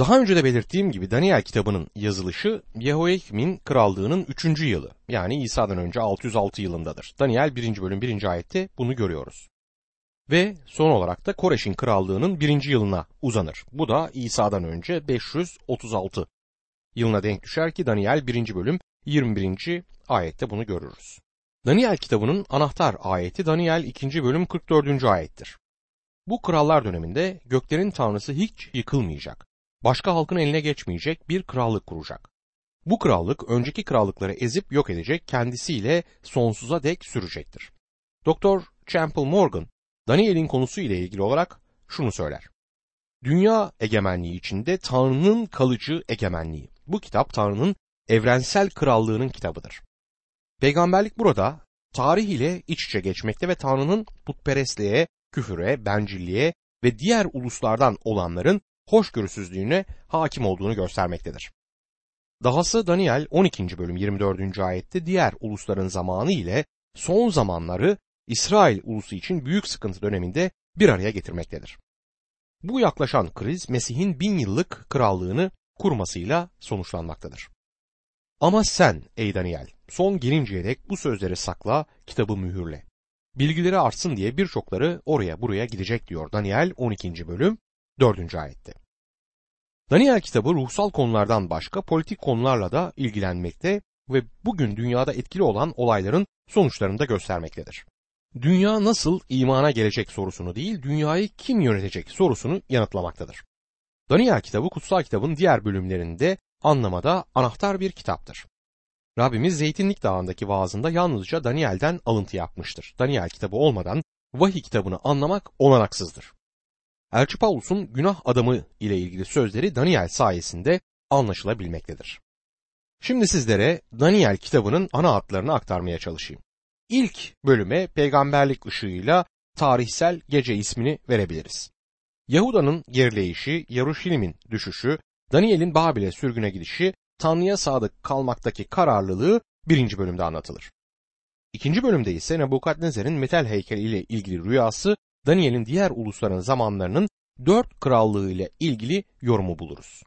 Daha önce de belirttiğim gibi Daniel kitabının yazılışı Yehoyakim'in krallığının 3. yılı yani İsa'dan önce 606 yılındadır. Daniel 1. bölüm 1. ayette bunu görüyoruz. Ve son olarak da Koreş'in krallığının 1. yılına uzanır. Bu da İsa'dan önce 536 yılına denk düşer ki Daniel 1. bölüm 21. ayette bunu görürüz. Daniel kitabının anahtar ayeti Daniel 2. bölüm 44. ayettir. Bu krallar döneminde göklerin tanrısı hiç yıkılmayacak başka halkın eline geçmeyecek bir krallık kuracak. Bu krallık önceki krallıkları ezip yok edecek, kendisiyle sonsuza dek sürecektir. Doktor Champel Morgan, Daniel'in konusu ile ilgili olarak şunu söyler. Dünya egemenliği içinde Tanrı'nın kalıcı egemenliği. Bu kitap Tanrı'nın evrensel krallığının kitabıdır. Peygamberlik burada tarih ile iç içe geçmekte ve Tanrı'nın putperestliğe, küfüre, bencilliğe ve diğer uluslardan olanların hoşgörüsüzlüğüne hakim olduğunu göstermektedir. Dahası Daniel 12. bölüm 24. ayette diğer ulusların zamanı ile son zamanları İsrail ulusu için büyük sıkıntı döneminde bir araya getirmektedir. Bu yaklaşan kriz Mesih'in bin yıllık krallığını kurmasıyla sonuçlanmaktadır. Ama sen ey Daniel son gelinceye dek bu sözleri sakla, kitabı mühürle. Bilgileri artsın diye birçokları oraya buraya gidecek diyor Daniel 12. bölüm 4. ayette. Daniel kitabı ruhsal konulardan başka politik konularla da ilgilenmekte ve bugün dünyada etkili olan olayların sonuçlarını da göstermektedir. Dünya nasıl imana gelecek sorusunu değil, dünyayı kim yönetecek sorusunu yanıtlamaktadır. Daniel kitabı kutsal kitabın diğer bölümlerinde anlamada anahtar bir kitaptır. Rabbimiz Zeytinlik Dağı'ndaki vaazında yalnızca Daniel'den alıntı yapmıştır. Daniel kitabı olmadan vahiy kitabını anlamak olanaksızdır. Elçi Paulus'un günah adamı ile ilgili sözleri Daniel sayesinde anlaşılabilmektedir. Şimdi sizlere Daniel kitabının ana hatlarını aktarmaya çalışayım. İlk bölüme peygamberlik ışığıyla tarihsel gece ismini verebiliriz. Yahuda'nın gerileyişi, Yaruşilim'in düşüşü, Daniel'in Babil'e sürgüne gidişi, Tanrı'ya sadık kalmaktaki kararlılığı birinci bölümde anlatılır. İkinci bölümde ise Nebukadnezar'ın metal heykeli ile ilgili rüyası Daniel'in diğer ulusların zamanlarının dört krallığı ile ilgili yorumu buluruz.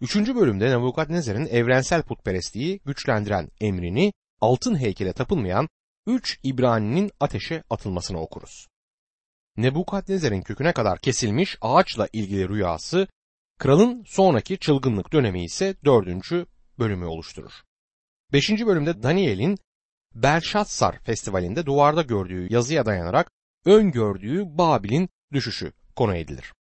Üçüncü bölümde Nebukadnezar'ın evrensel putperestliği güçlendiren emrini altın heykele tapılmayan üç İbrani'nin ateşe atılmasını okuruz. Nebukadnezar'ın köküne kadar kesilmiş ağaçla ilgili rüyası, kralın sonraki çılgınlık dönemi ise dördüncü bölümü oluşturur. Beşinci bölümde Daniel'in Belşatsar Festivali'nde duvarda gördüğü yazıya dayanarak öngördüğü Babil'in düşüşü konu edilir.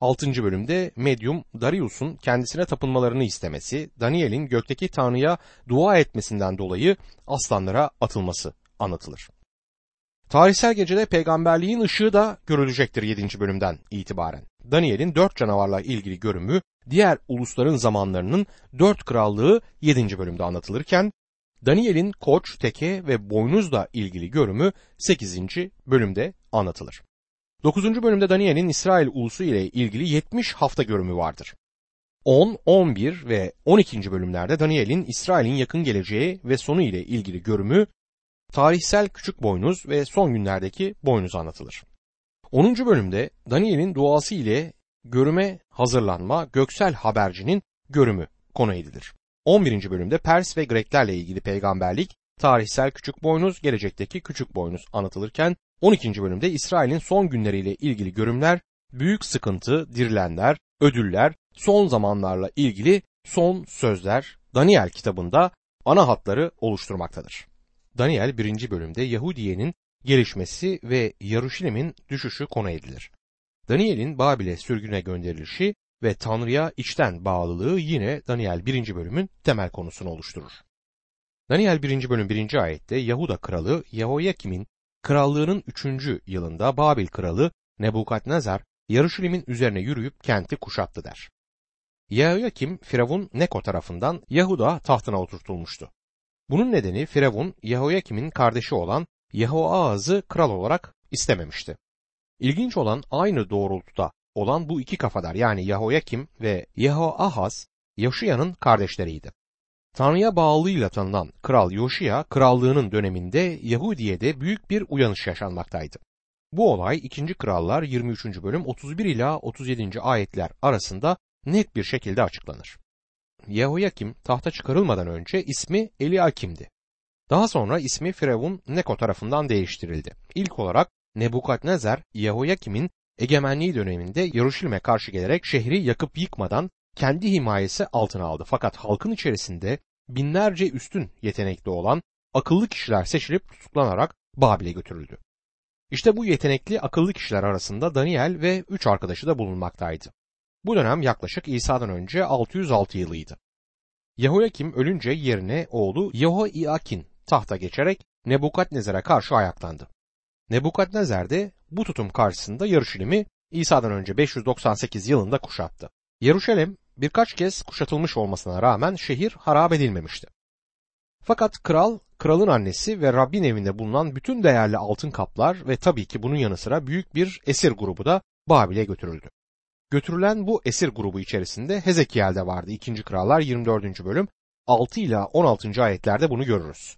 6. bölümde medyum Darius'un kendisine tapınmalarını istemesi, Daniel'in gökteki Tanrı'ya dua etmesinden dolayı aslanlara atılması anlatılır. Tarihsel gecede peygamberliğin ışığı da görülecektir 7. bölümden itibaren. Daniel'in dört canavarla ilgili görümü diğer ulusların zamanlarının dört krallığı 7. bölümde anlatılırken Daniel'in koç, teke ve boynuzla ilgili görümü 8. bölümde anlatılır. 9. bölümde Daniel'in İsrail ulusu ile ilgili 70 hafta görümü vardır. 10, 11 ve 12. bölümlerde Daniel'in İsrail'in yakın geleceği ve sonu ile ilgili görümü, tarihsel küçük boynuz ve son günlerdeki boynuz anlatılır. 10. bölümde Daniel'in duası ile görüme hazırlanma göksel habercinin görümü konu edilir. 11. bölümde Pers ve Greklerle ilgili peygamberlik, tarihsel küçük boynuz, gelecekteki küçük boynuz anlatılırken 12. bölümde İsrail'in son günleriyle ilgili görümler, büyük sıkıntı, dirilenler, ödüller, son zamanlarla ilgili son sözler Daniel kitabında ana hatları oluşturmaktadır. Daniel 1. bölümde Yahudiye'nin gelişmesi ve Yaruşilim'in düşüşü konu edilir. Daniel'in Babil'e sürgüne gönderilişi ve Tanrı'ya içten bağlılığı yine Daniel 1. bölümün temel konusunu oluşturur. Daniel 1. bölüm 1. ayette Yahuda kralı Yehoyakim'in krallığının 3. yılında Babil kralı Nebukadnezar Yarışilim'in üzerine yürüyüp kenti kuşattı der. Yehoyakim Firavun Neko tarafından Yahuda tahtına oturtulmuştu. Bunun nedeni Firavun Yehoyakim'in kardeşi olan Yehoahaz'ı kral olarak istememişti. İlginç olan aynı doğrultuda olan bu iki kafadar yani Yahoyakim ve Yehoahaz Yoşiya'nın kardeşleriydi. Tanrı'ya bağlılığıyla tanınan Kral Yoşiya krallığının döneminde Yahudiye'de büyük bir uyanış yaşanmaktaydı. Bu olay 2. Krallar 23. bölüm 31 ila 37. ayetler arasında net bir şekilde açıklanır. Yehoyakim tahta çıkarılmadan önce ismi Eliakim'di. Daha sonra ismi Firavun Neko tarafından değiştirildi. İlk olarak Nebukadnezer Yehoyakim'in egemenliği döneminde Yeruşalim'e karşı gelerek şehri yakıp yıkmadan kendi himayesi altına aldı. Fakat halkın içerisinde binlerce üstün yetenekli olan akıllı kişiler seçilip tutuklanarak Babil'e götürüldü. İşte bu yetenekli akıllı kişiler arasında Daniel ve üç arkadaşı da bulunmaktaydı. Bu dönem yaklaşık İsa'dan önce 606 yılıydı. Yehoyakim ölünce yerine oğlu Yehoiakin tahta geçerek Nebukadnezar'a karşı ayaklandı. Nebukadnezar de bu tutum karşısında Yarışilim'i İsa'dan önce 598 yılında kuşattı. Yeruşalim birkaç kez kuşatılmış olmasına rağmen şehir harap edilmemişti. Fakat kral, kralın annesi ve Rabbin evinde bulunan bütün değerli altın kaplar ve tabii ki bunun yanı sıra büyük bir esir grubu da Babil'e götürüldü. Götürülen bu esir grubu içerisinde Hezekiel de vardı. 2. Krallar 24. bölüm 6 ila 16. ayetlerde bunu görürüz.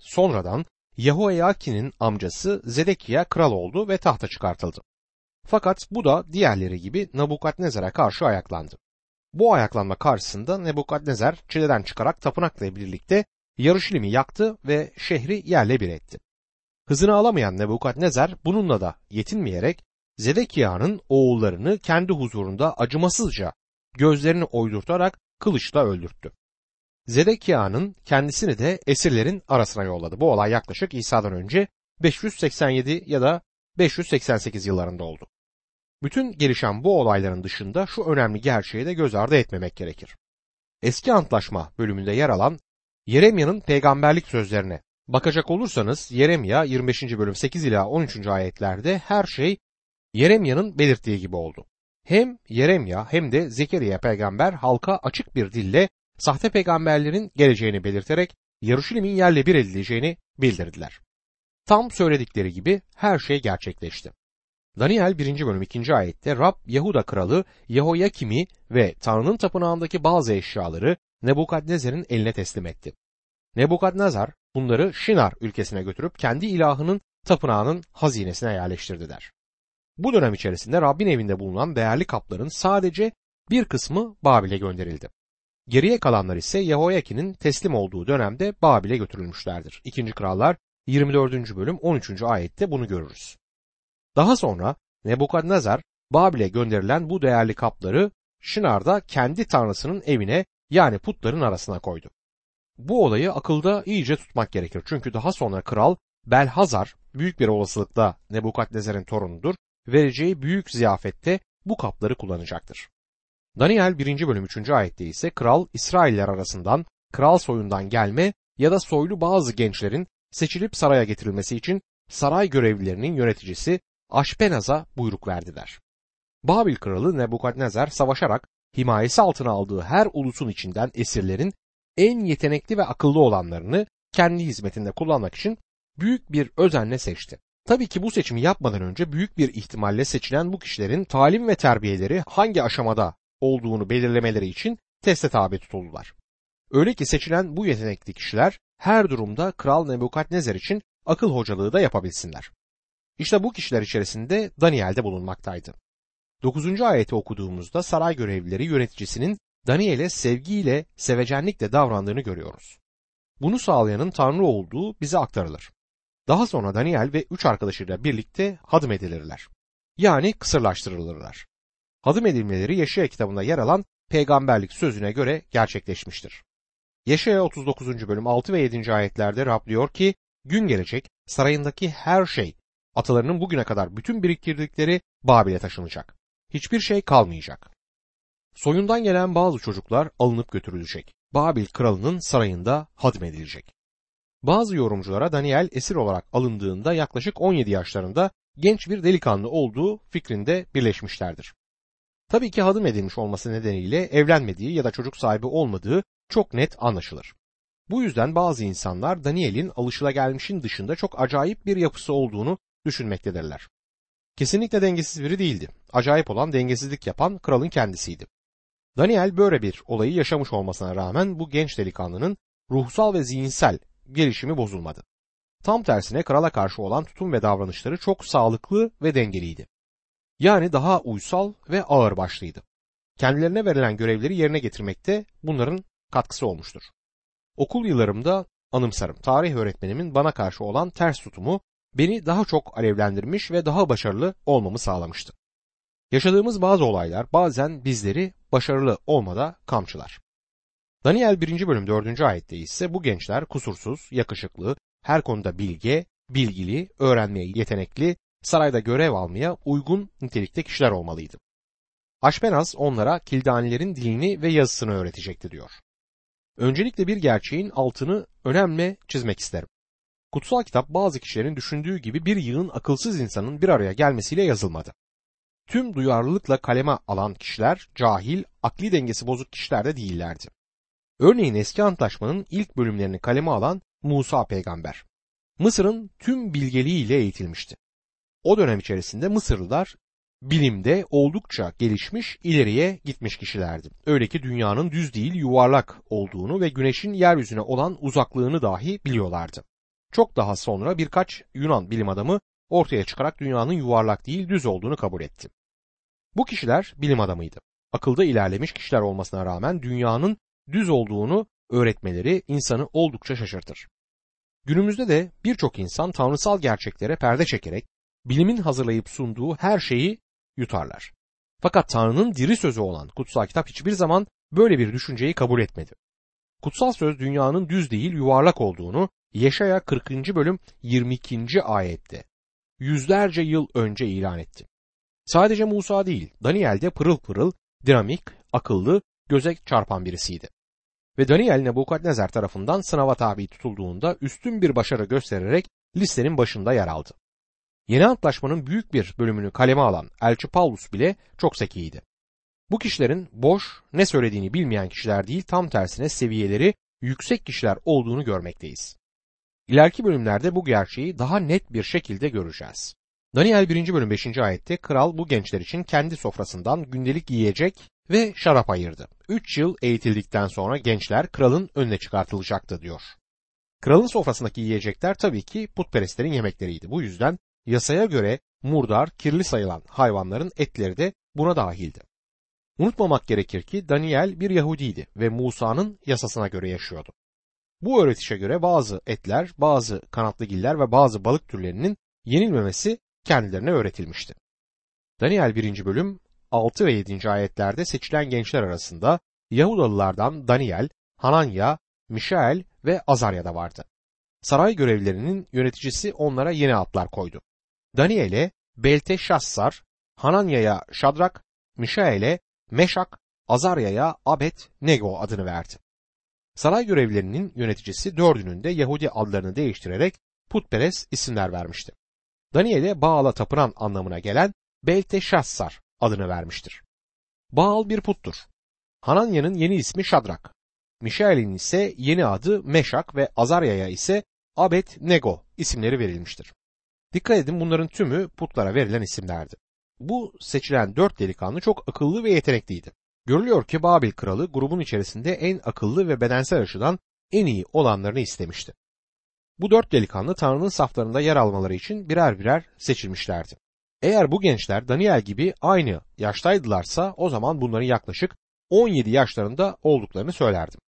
Sonradan Yehoiakin'in amcası Zedekiya kral oldu ve tahta çıkartıldı. Fakat bu da diğerleri gibi Nabukadnezar'a karşı ayaklandı. Bu ayaklanma karşısında Nebukadnezar çileden çıkarak tapınakla birlikte Yarışilim'i yaktı ve şehri yerle bir etti. Hızını alamayan Nebukadnezar bununla da yetinmeyerek Zedekiya'nın oğullarını kendi huzurunda acımasızca gözlerini oydurtarak kılıçla öldürttü. Zedekiya'nın kendisini de esirlerin arasına yolladı. Bu olay yaklaşık İsa'dan önce 587 ya da 588 yıllarında oldu. Bütün gelişen bu olayların dışında şu önemli gerçeği de göz ardı etmemek gerekir. Eski Antlaşma bölümünde yer alan Yeremya'nın peygamberlik sözlerine bakacak olursanız Yeremya 25. bölüm 8 ila 13. ayetlerde her şey Yeremya'nın belirttiği gibi oldu. Hem Yeremya hem de Zekeriya peygamber halka açık bir dille sahte peygamberlerin geleceğini belirterek Yaruşilim'in yerle bir edileceğini bildirdiler. Tam söyledikleri gibi her şey gerçekleşti. Daniel 1. bölüm 2. ayette Rab Yahuda kralı Yehoyakim'i ve Tanrı'nın tapınağındaki bazı eşyaları Nebukadnezar'ın eline teslim etti. Nebukadnezar bunları Şinar ülkesine götürüp kendi ilahının tapınağının hazinesine yerleştirdiler. Bu dönem içerisinde Rabbin evinde bulunan değerli kapların sadece bir kısmı Babil'e gönderildi. Geriye kalanlar ise Yehoyakin'in teslim olduğu dönemde Babil'e götürülmüşlerdir. 2. Krallar 24. bölüm 13. ayette bunu görürüz. Daha sonra Nebukadnezar Babil'e gönderilen bu değerli kapları Şinar'da kendi tanrısının evine yani putların arasına koydu. Bu olayı akılda iyice tutmak gerekir. Çünkü daha sonra kral Belhazar büyük bir olasılıkla Nebukadnezar'ın torunudur. Vereceği büyük ziyafette bu kapları kullanacaktır. Daniel 1. bölüm 3. ayette ise kral İsrailler arasından kral soyundan gelme ya da soylu bazı gençlerin seçilip saraya getirilmesi için saray görevlilerinin yöneticisi Aşpenaz'a buyruk verdiler. Babil kralı Nebukadnezar savaşarak himayesi altına aldığı her ulusun içinden esirlerin en yetenekli ve akıllı olanlarını kendi hizmetinde kullanmak için büyük bir özenle seçti. Tabii ki bu seçimi yapmadan önce büyük bir ihtimalle seçilen bu kişilerin talim ve terbiyeleri hangi aşamada olduğunu belirlemeleri için teste tabi tutuldular. Öyle ki seçilen bu yetenekli kişiler her durumda Kral Nebukadnezar için akıl hocalığı da yapabilsinler. İşte bu kişiler içerisinde Daniel de bulunmaktaydı. 9. ayeti okuduğumuzda saray görevlileri yöneticisinin Daniel'e sevgiyle, sevecenlikle davrandığını görüyoruz. Bunu sağlayanın Tanrı olduğu bize aktarılır. Daha sonra Daniel ve üç arkadaşıyla birlikte hadım edilirler. Yani kısırlaştırılırlar. Hadım edilmeleri Yeşaya kitabında yer alan peygamberlik sözüne göre gerçekleşmiştir. Yeşaya 39. bölüm 6 ve 7. ayetlerde Rab ki, gün gelecek sarayındaki her şey, atalarının bugüne kadar bütün biriktirdikleri Babil'e taşınacak. Hiçbir şey kalmayacak. Soyundan gelen bazı çocuklar alınıp götürülecek. Babil kralının sarayında hadmedilecek. Bazı yorumculara Daniel esir olarak alındığında yaklaşık 17 yaşlarında genç bir delikanlı olduğu fikrinde birleşmişlerdir. Tabii ki hadım edilmiş olması nedeniyle evlenmediği ya da çocuk sahibi olmadığı çok net anlaşılır. Bu yüzden bazı insanlar Daniel'in alışılagelmişin dışında çok acayip bir yapısı olduğunu düşünmektedirler. Kesinlikle dengesiz biri değildi. Acayip olan dengesizlik yapan kralın kendisiydi. Daniel böyle bir olayı yaşamış olmasına rağmen bu genç delikanlının ruhsal ve zihinsel gelişimi bozulmadı. Tam tersine krala karşı olan tutum ve davranışları çok sağlıklı ve dengeliydi. Yani daha uysal ve ağırbaşlıydı. kendilerine verilen görevleri yerine getirmekte bunların katkısı olmuştur. Okul yıllarımda anımsarım. Tarih öğretmenimin bana karşı olan ters tutumu beni daha çok alevlendirmiş ve daha başarılı olmamı sağlamıştı. Yaşadığımız bazı olaylar bazen bizleri başarılı olmada kamçılar. Daniel 1. bölüm 4. ayette ise bu gençler kusursuz, yakışıklı, her konuda bilge, bilgili, öğrenmeye yetenekli, sarayda görev almaya uygun nitelikte kişiler olmalıydı. Aşpenaz onlara kildanilerin dilini ve yazısını öğretecekti diyor. Öncelikle bir gerçeğin altını önemli çizmek isterim. Kutsal kitap bazı kişilerin düşündüğü gibi bir yığın akılsız insanın bir araya gelmesiyle yazılmadı. Tüm duyarlılıkla kaleme alan kişiler cahil, akli dengesi bozuk kişiler de değillerdi. Örneğin eski antlaşmanın ilk bölümlerini kaleme alan Musa peygamber. Mısır'ın tüm bilgeliğiyle eğitilmişti. O dönem içerisinde Mısırlılar bilimde oldukça gelişmiş, ileriye gitmiş kişilerdi. Öyle ki dünyanın düz değil yuvarlak olduğunu ve güneşin yeryüzüne olan uzaklığını dahi biliyorlardı. Çok daha sonra birkaç Yunan bilim adamı ortaya çıkarak dünyanın yuvarlak değil düz olduğunu kabul etti. Bu kişiler bilim adamıydı. Akılda ilerlemiş kişiler olmasına rağmen dünyanın düz olduğunu öğretmeleri insanı oldukça şaşırtır. Günümüzde de birçok insan tanrısal gerçeklere perde çekerek bilimin hazırlayıp sunduğu her şeyi yutarlar. Fakat Tanrı'nın diri sözü olan kutsal kitap hiçbir zaman böyle bir düşünceyi kabul etmedi. Kutsal söz dünyanın düz değil yuvarlak olduğunu Yeşaya 40. bölüm 22. ayette yüzlerce yıl önce ilan etti. Sadece Musa değil, Daniel de pırıl pırıl, dinamik, akıllı, göze çarpan birisiydi. Ve Daniel Nebukadnezar tarafından sınava tabi tutulduğunda üstün bir başarı göstererek listenin başında yer aldı. Yeni Antlaşmanın büyük bir bölümünü kaleme alan Elçi Paulus bile çok zekiydi. Bu kişilerin boş, ne söylediğini bilmeyen kişiler değil tam tersine seviyeleri yüksek kişiler olduğunu görmekteyiz. İleriki bölümlerde bu gerçeği daha net bir şekilde göreceğiz. Daniel 1. bölüm 5. ayette kral bu gençler için kendi sofrasından gündelik yiyecek ve şarap ayırdı. 3 yıl eğitildikten sonra gençler kralın önüne çıkartılacaktı diyor. Kralın sofrasındaki yiyecekler tabii ki putperestlerin yemekleriydi. Bu yüzden yasaya göre murdar, kirli sayılan hayvanların etleri de buna dahildi. Unutmamak gerekir ki Daniel bir Yahudiydi ve Musa'nın yasasına göre yaşıyordu. Bu öğretişe göre bazı etler, bazı kanatlı giller ve bazı balık türlerinin yenilmemesi kendilerine öğretilmişti. Daniel 1. bölüm 6 ve 7. ayetlerde seçilen gençler arasında Yahudalılardan Daniel, Hananya, Mişael ve Azarya da vardı. Saray görevlilerinin yöneticisi onlara yeni adlar koydu. Daniel'e Belteşassar, Hananya'ya Şadrak, Mişael'e Meşak, Azarya'ya Abed Nego adını verdi. Saray görevlilerinin yöneticisi dördünün de Yahudi adlarını değiştirerek putperest isimler vermişti. Daniel'e Baal'a tapınan anlamına gelen Belteşassar adını vermiştir. Baal bir puttur. Hananya'nın yeni ismi Şadrak. Mişael'in ise yeni adı Meşak ve Azarya'ya ise Abed Nego isimleri verilmiştir. Dikkat edin bunların tümü putlara verilen isimlerdi. Bu seçilen dört delikanlı çok akıllı ve yetenekliydi. Görülüyor ki Babil kralı grubun içerisinde en akıllı ve bedensel açıdan en iyi olanlarını istemişti. Bu dört delikanlı Tanrı'nın saflarında yer almaları için birer birer seçilmişlerdi. Eğer bu gençler Daniel gibi aynı yaştaydılarsa o zaman bunların yaklaşık 17 yaşlarında olduklarını söylerdim.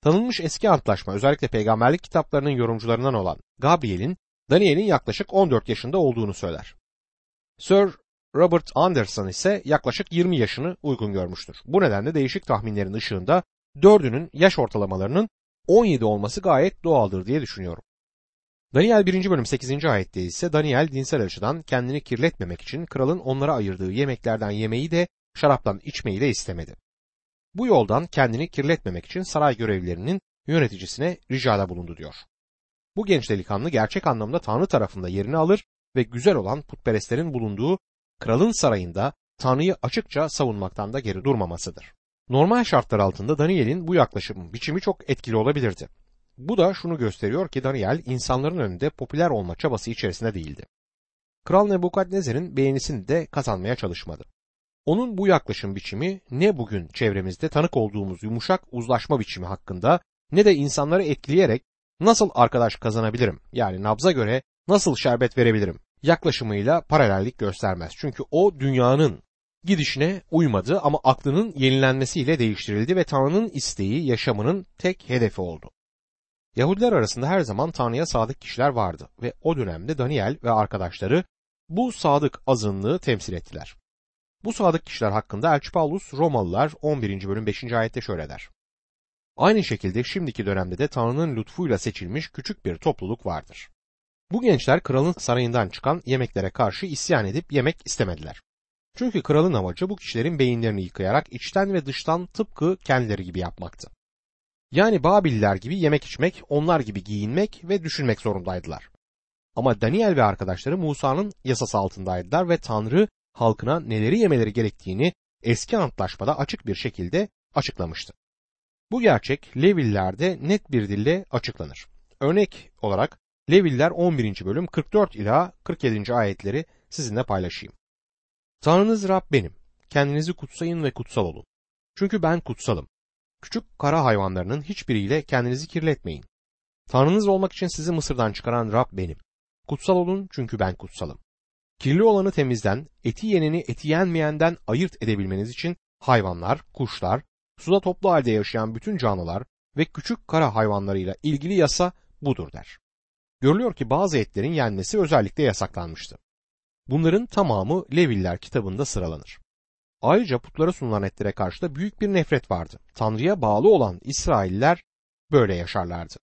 Tanınmış eski antlaşma özellikle peygamberlik kitaplarının yorumcularından olan Gabriel'in Daniel'in yaklaşık 14 yaşında olduğunu söyler. Sir Robert Anderson ise yaklaşık 20 yaşını uygun görmüştür. Bu nedenle değişik tahminlerin ışığında dördünün yaş ortalamalarının 17 olması gayet doğaldır diye düşünüyorum. Daniel 1. bölüm 8. ayette ise Daniel dinsel açıdan kendini kirletmemek için kralın onlara ayırdığı yemeklerden yemeyi de şaraptan içmeyi de istemedi. Bu yoldan kendini kirletmemek için saray görevlilerinin yöneticisine ricada bulundu diyor. Bu genç delikanlı gerçek anlamda Tanrı tarafında yerini alır ve güzel olan putperestlerin bulunduğu kralın sarayında Tanrı'yı açıkça savunmaktan da geri durmamasıdır. Normal şartlar altında Daniel'in bu yaklaşım biçimi çok etkili olabilirdi. Bu da şunu gösteriyor ki Daniel insanların önünde popüler olma çabası içerisinde değildi. Kral Nebukadnezar'ın beğenisini de kazanmaya çalışmadı. Onun bu yaklaşım biçimi ne bugün çevremizde tanık olduğumuz yumuşak uzlaşma biçimi hakkında ne de insanları etkileyerek nasıl arkadaş kazanabilirim yani nabza göre nasıl şerbet verebilirim yaklaşımıyla paralellik göstermez. Çünkü o dünyanın gidişine uymadı ama aklının yenilenmesiyle değiştirildi ve Tanrı'nın isteği yaşamının tek hedefi oldu. Yahudiler arasında her zaman Tanrı'ya sadık kişiler vardı ve o dönemde Daniel ve arkadaşları bu sadık azınlığı temsil ettiler. Bu sadık kişiler hakkında Elçi Paulus Romalılar 11. bölüm 5. ayette şöyle der. Aynı şekilde şimdiki dönemde de Tanrı'nın lütfuyla seçilmiş küçük bir topluluk vardır. Bu gençler kralın sarayından çıkan yemeklere karşı isyan edip yemek istemediler. Çünkü kralın amacı bu kişilerin beyinlerini yıkayarak içten ve dıştan tıpkı kendileri gibi yapmaktı. Yani Babiller gibi yemek içmek, onlar gibi giyinmek ve düşünmek zorundaydılar. Ama Daniel ve arkadaşları Musa'nın yasası altındaydılar ve Tanrı halkına neleri yemeleri gerektiğini eski antlaşmada açık bir şekilde açıklamıştı. Bu gerçek Levillerde net bir dille açıklanır. Örnek olarak Leviller 11. bölüm 44 ila 47. ayetleri sizinle paylaşayım. Tanrınız Rab benim. Kendinizi kutsayın ve kutsal olun. Çünkü ben kutsalım. Küçük kara hayvanlarının hiçbiriyle kendinizi kirletmeyin. Tanrınız olmak için sizi Mısır'dan çıkaran Rab benim. Kutsal olun çünkü ben kutsalım. Kirli olanı temizden, eti yeneni eti yenmeyenden ayırt edebilmeniz için hayvanlar, kuşlar, suda toplu halde yaşayan bütün canlılar ve küçük kara hayvanlarıyla ilgili yasa budur der. Görülüyor ki bazı etlerin yenmesi özellikle yasaklanmıştı. Bunların tamamı Leviller kitabında sıralanır. Ayrıca putlara sunulan etlere karşı da büyük bir nefret vardı. Tanrı'ya bağlı olan İsrailler böyle yaşarlardı.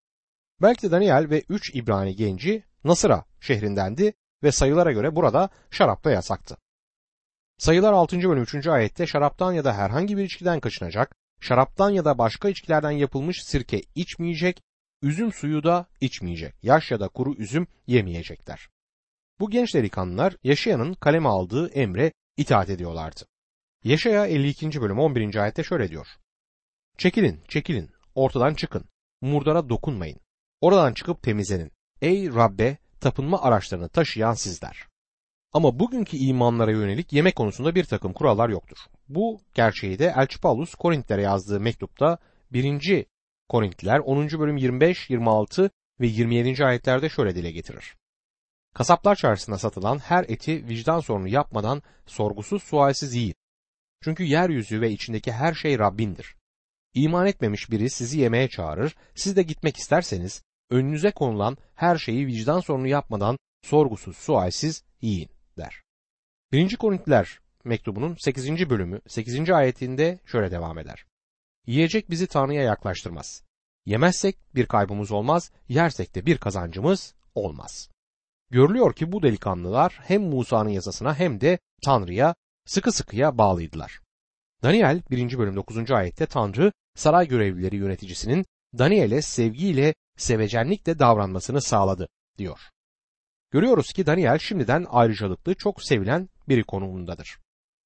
Belki de Daniel ve üç İbrani genci Nasıra şehrindendi ve sayılara göre burada şarap da yasaktı. Sayılar 6. bölüm 3. ayette şaraptan ya da herhangi bir içkiden kaçınacak, şaraptan ya da başka içkilerden yapılmış sirke içmeyecek, üzüm suyu da içmeyecek, yaş ya da kuru üzüm yemeyecekler. Bu genç delikanlılar Yaşayan'ın kaleme aldığı emre itaat ediyorlardı. Yaşaya 52. bölüm 11. ayette şöyle diyor. Çekilin, çekilin, ortadan çıkın, murdara dokunmayın, oradan çıkıp temizlenin. Ey Rabbe, tapınma araçlarını taşıyan sizler. Ama bugünkü imanlara yönelik yemek konusunda bir takım kurallar yoktur. Bu gerçeği de Elçi Paulus Korintlere yazdığı mektupta 1. Korintliler 10. bölüm 25, 26 ve 27. ayetlerde şöyle dile getirir. Kasaplar çarşısında satılan her eti vicdan sorunu yapmadan sorgusuz sualsiz yiyin. Çünkü yeryüzü ve içindeki her şey Rabbindir. İman etmemiş biri sizi yemeğe çağırır, siz de gitmek isterseniz önünüze konulan her şeyi vicdan sorunu yapmadan sorgusuz sualsiz yiyin der. 1. Korintiler mektubunun 8. bölümü 8. ayetinde şöyle devam eder. Yiyecek bizi Tanrı'ya yaklaştırmaz. Yemezsek bir kaybımız olmaz, yersek de bir kazancımız olmaz. Görülüyor ki bu delikanlılar hem Musa'nın yasasına hem de Tanrı'ya sıkı sıkıya bağlıydılar. Daniel 1. bölüm 9. ayette Tanrı saray görevlileri yöneticisinin Daniel'e sevgiyle, sevecenlikle davranmasını sağladı diyor. Görüyoruz ki Daniel şimdiden ayrıcalıklı, çok sevilen biri konumundadır.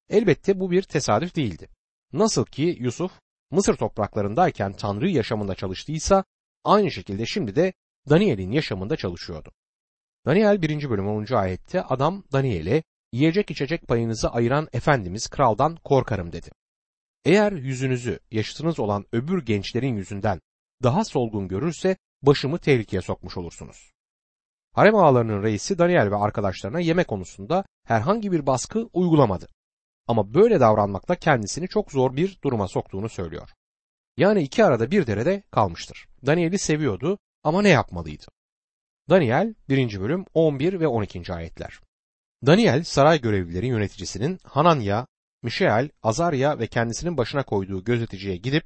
Elbette bu bir tesadüf değildi. Nasıl ki Yusuf Mısır topraklarındayken Tanrı yaşamında çalıştıysa aynı şekilde şimdi de Daniel'in yaşamında çalışıyordu. Daniel 1. bölüm 10. ayette adam Daniel'e yiyecek içecek payınızı ayıran Efendimiz kraldan korkarım dedi. Eğer yüzünüzü yaşıtınız olan öbür gençlerin yüzünden daha solgun görürse başımı tehlikeye sokmuş olursunuz. Harem ağalarının reisi Daniel ve arkadaşlarına yemek konusunda herhangi bir baskı uygulamadı. Ama böyle davranmakla kendisini çok zor bir duruma soktuğunu söylüyor. Yani iki arada bir derede kalmıştır. Daniel'i seviyordu ama ne yapmalıydı? Daniel 1. bölüm 11 ve 12. ayetler. Daniel saray görevlileri yöneticisinin Hananya, Mişael, Azarya ve kendisinin başına koyduğu gözeticiye gidip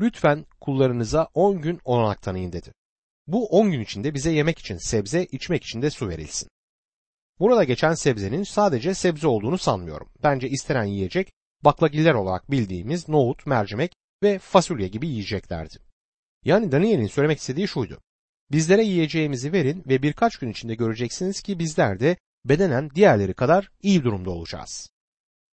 lütfen kullarınıza 10 gün olanak tanıyın dedi. Bu 10 gün içinde bize yemek için sebze, içmek için de su verilsin. Burada geçen sebzenin sadece sebze olduğunu sanmıyorum. Bence istenen yiyecek baklagiller olarak bildiğimiz nohut, mercimek ve fasulye gibi yiyeceklerdi. Yani Daniel'in söylemek istediği şuydu. Bizlere yiyeceğimizi verin ve birkaç gün içinde göreceksiniz ki bizler de bedenen diğerleri kadar iyi durumda olacağız.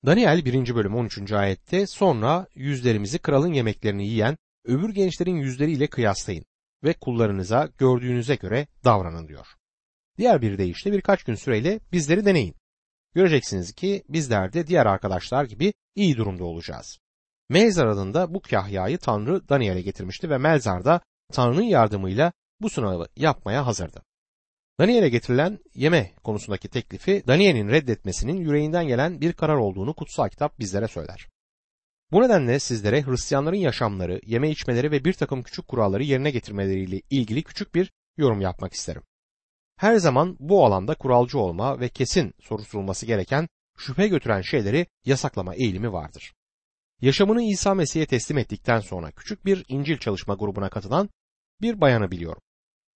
Daniel 1. bölüm 13. ayette sonra yüzlerimizi kralın yemeklerini yiyen öbür gençlerin yüzleriyle kıyaslayın ve kullarınıza gördüğünüze göre davranın diyor. Diğer bir deyişle birkaç gün süreyle bizleri deneyin. Göreceksiniz ki bizler de diğer arkadaşlar gibi iyi durumda olacağız. Melzar adında bu kahyayı Tanrı Daniel'e getirmişti ve Melzar da Tanrı'nın yardımıyla bu sınavı yapmaya hazırdı. Daniel'e getirilen yeme konusundaki teklifi Daniel'in reddetmesinin yüreğinden gelen bir karar olduğunu kutsal kitap bizlere söyler. Bu nedenle sizlere Hristiyanların yaşamları, yeme içmeleri ve bir takım küçük kuralları yerine getirmeleriyle ilgili küçük bir yorum yapmak isterim. Her zaman bu alanda kuralcı olma ve kesin soruşturulması gereken şüphe götüren şeyleri yasaklama eğilimi vardır. Yaşamını İsa Mesih'e teslim ettikten sonra küçük bir İncil çalışma grubuna katılan bir bayanı biliyorum.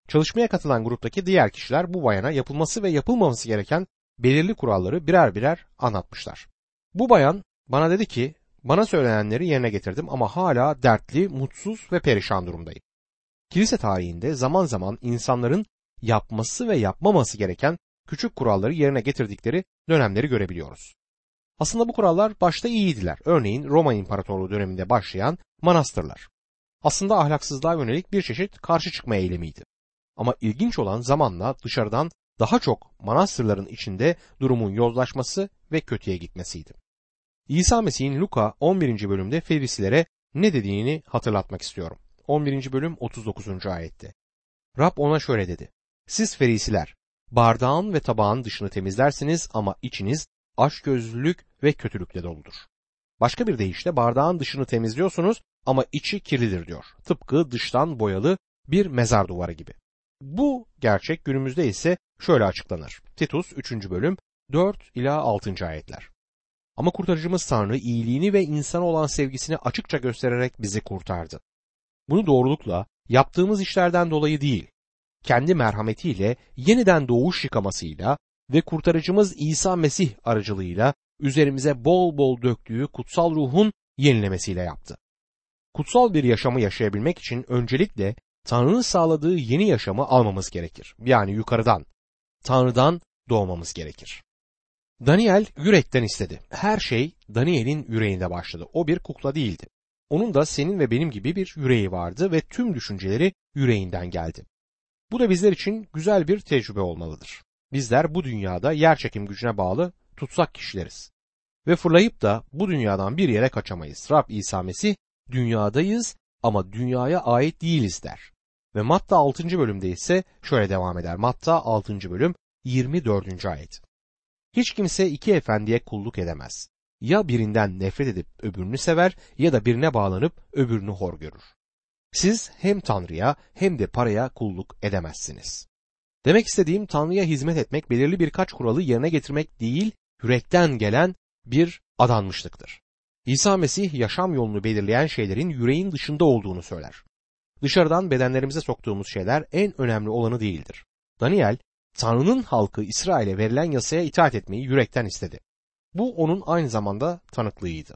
Çalışmaya katılan gruptaki diğer kişiler bu bayana yapılması ve yapılmaması gereken belirli kuralları birer birer anlatmışlar. Bu bayan bana dedi ki bana söylenenleri yerine getirdim ama hala dertli, mutsuz ve perişan durumdayım. Kilise tarihinde zaman zaman insanların yapması ve yapmaması gereken küçük kuralları yerine getirdikleri dönemleri görebiliyoruz. Aslında bu kurallar başta iyiydiler. Örneğin Roma İmparatorluğu döneminde başlayan manastırlar. Aslında ahlaksızlığa yönelik bir çeşit karşı çıkma eylemiydi. Ama ilginç olan zamanla dışarıdan daha çok manastırların içinde durumun yozlaşması ve kötüye gitmesiydi. İsa Mesih'in Luka 11. bölümde Ferisilere ne dediğini hatırlatmak istiyorum. 11. bölüm 39. ayette. Rab ona şöyle dedi. Siz Ferisiler, bardağın ve tabağın dışını temizlersiniz ama içiniz açgözlülük ve kötülükle doludur. Başka bir deyişle bardağın dışını temizliyorsunuz ama içi kirlidir diyor. Tıpkı dıştan boyalı bir mezar duvarı gibi. Bu gerçek günümüzde ise şöyle açıklanır. Titus 3. bölüm 4 ila 6. ayetler. Ama kurtarıcımız Tanrı iyiliğini ve insana olan sevgisini açıkça göstererek bizi kurtardı. Bunu doğrulukla yaptığımız işlerden dolayı değil, kendi merhametiyle yeniden doğuş yıkamasıyla ve kurtarıcımız İsa Mesih aracılığıyla üzerimize bol bol döktüğü kutsal ruhun yenilemesiyle yaptı. Kutsal bir yaşamı yaşayabilmek için öncelikle Tanrı'nın sağladığı yeni yaşamı almamız gerekir. Yani yukarıdan, Tanrı'dan doğmamız gerekir. Daniel yürekten istedi. Her şey Daniel'in yüreğinde başladı. O bir kukla değildi. Onun da senin ve benim gibi bir yüreği vardı ve tüm düşünceleri yüreğinden geldi. Bu da bizler için güzel bir tecrübe olmalıdır. Bizler bu dünyada yer çekim gücüne bağlı tutsak kişileriz. Ve fırlayıp da bu dünyadan bir yere kaçamayız. Rab İsa Mesih dünyadayız ama dünyaya ait değiliz der. Ve Matta 6. bölümde ise şöyle devam eder. Matta 6. bölüm 24. ayet. Hiç kimse iki efendiye kulluk edemez. Ya birinden nefret edip öbürünü sever ya da birine bağlanıp öbürünü hor görür. Siz hem Tanrı'ya hem de paraya kulluk edemezsiniz. Demek istediğim Tanrı'ya hizmet etmek belirli birkaç kuralı yerine getirmek değil, yürekten gelen bir adanmışlıktır. İsa Mesih yaşam yolunu belirleyen şeylerin yüreğin dışında olduğunu söyler. Dışarıdan bedenlerimize soktuğumuz şeyler en önemli olanı değildir. Daniel, Tanrı'nın halkı İsrail'e verilen yasaya itaat etmeyi yürekten istedi. Bu onun aynı zamanda tanıklığıydı.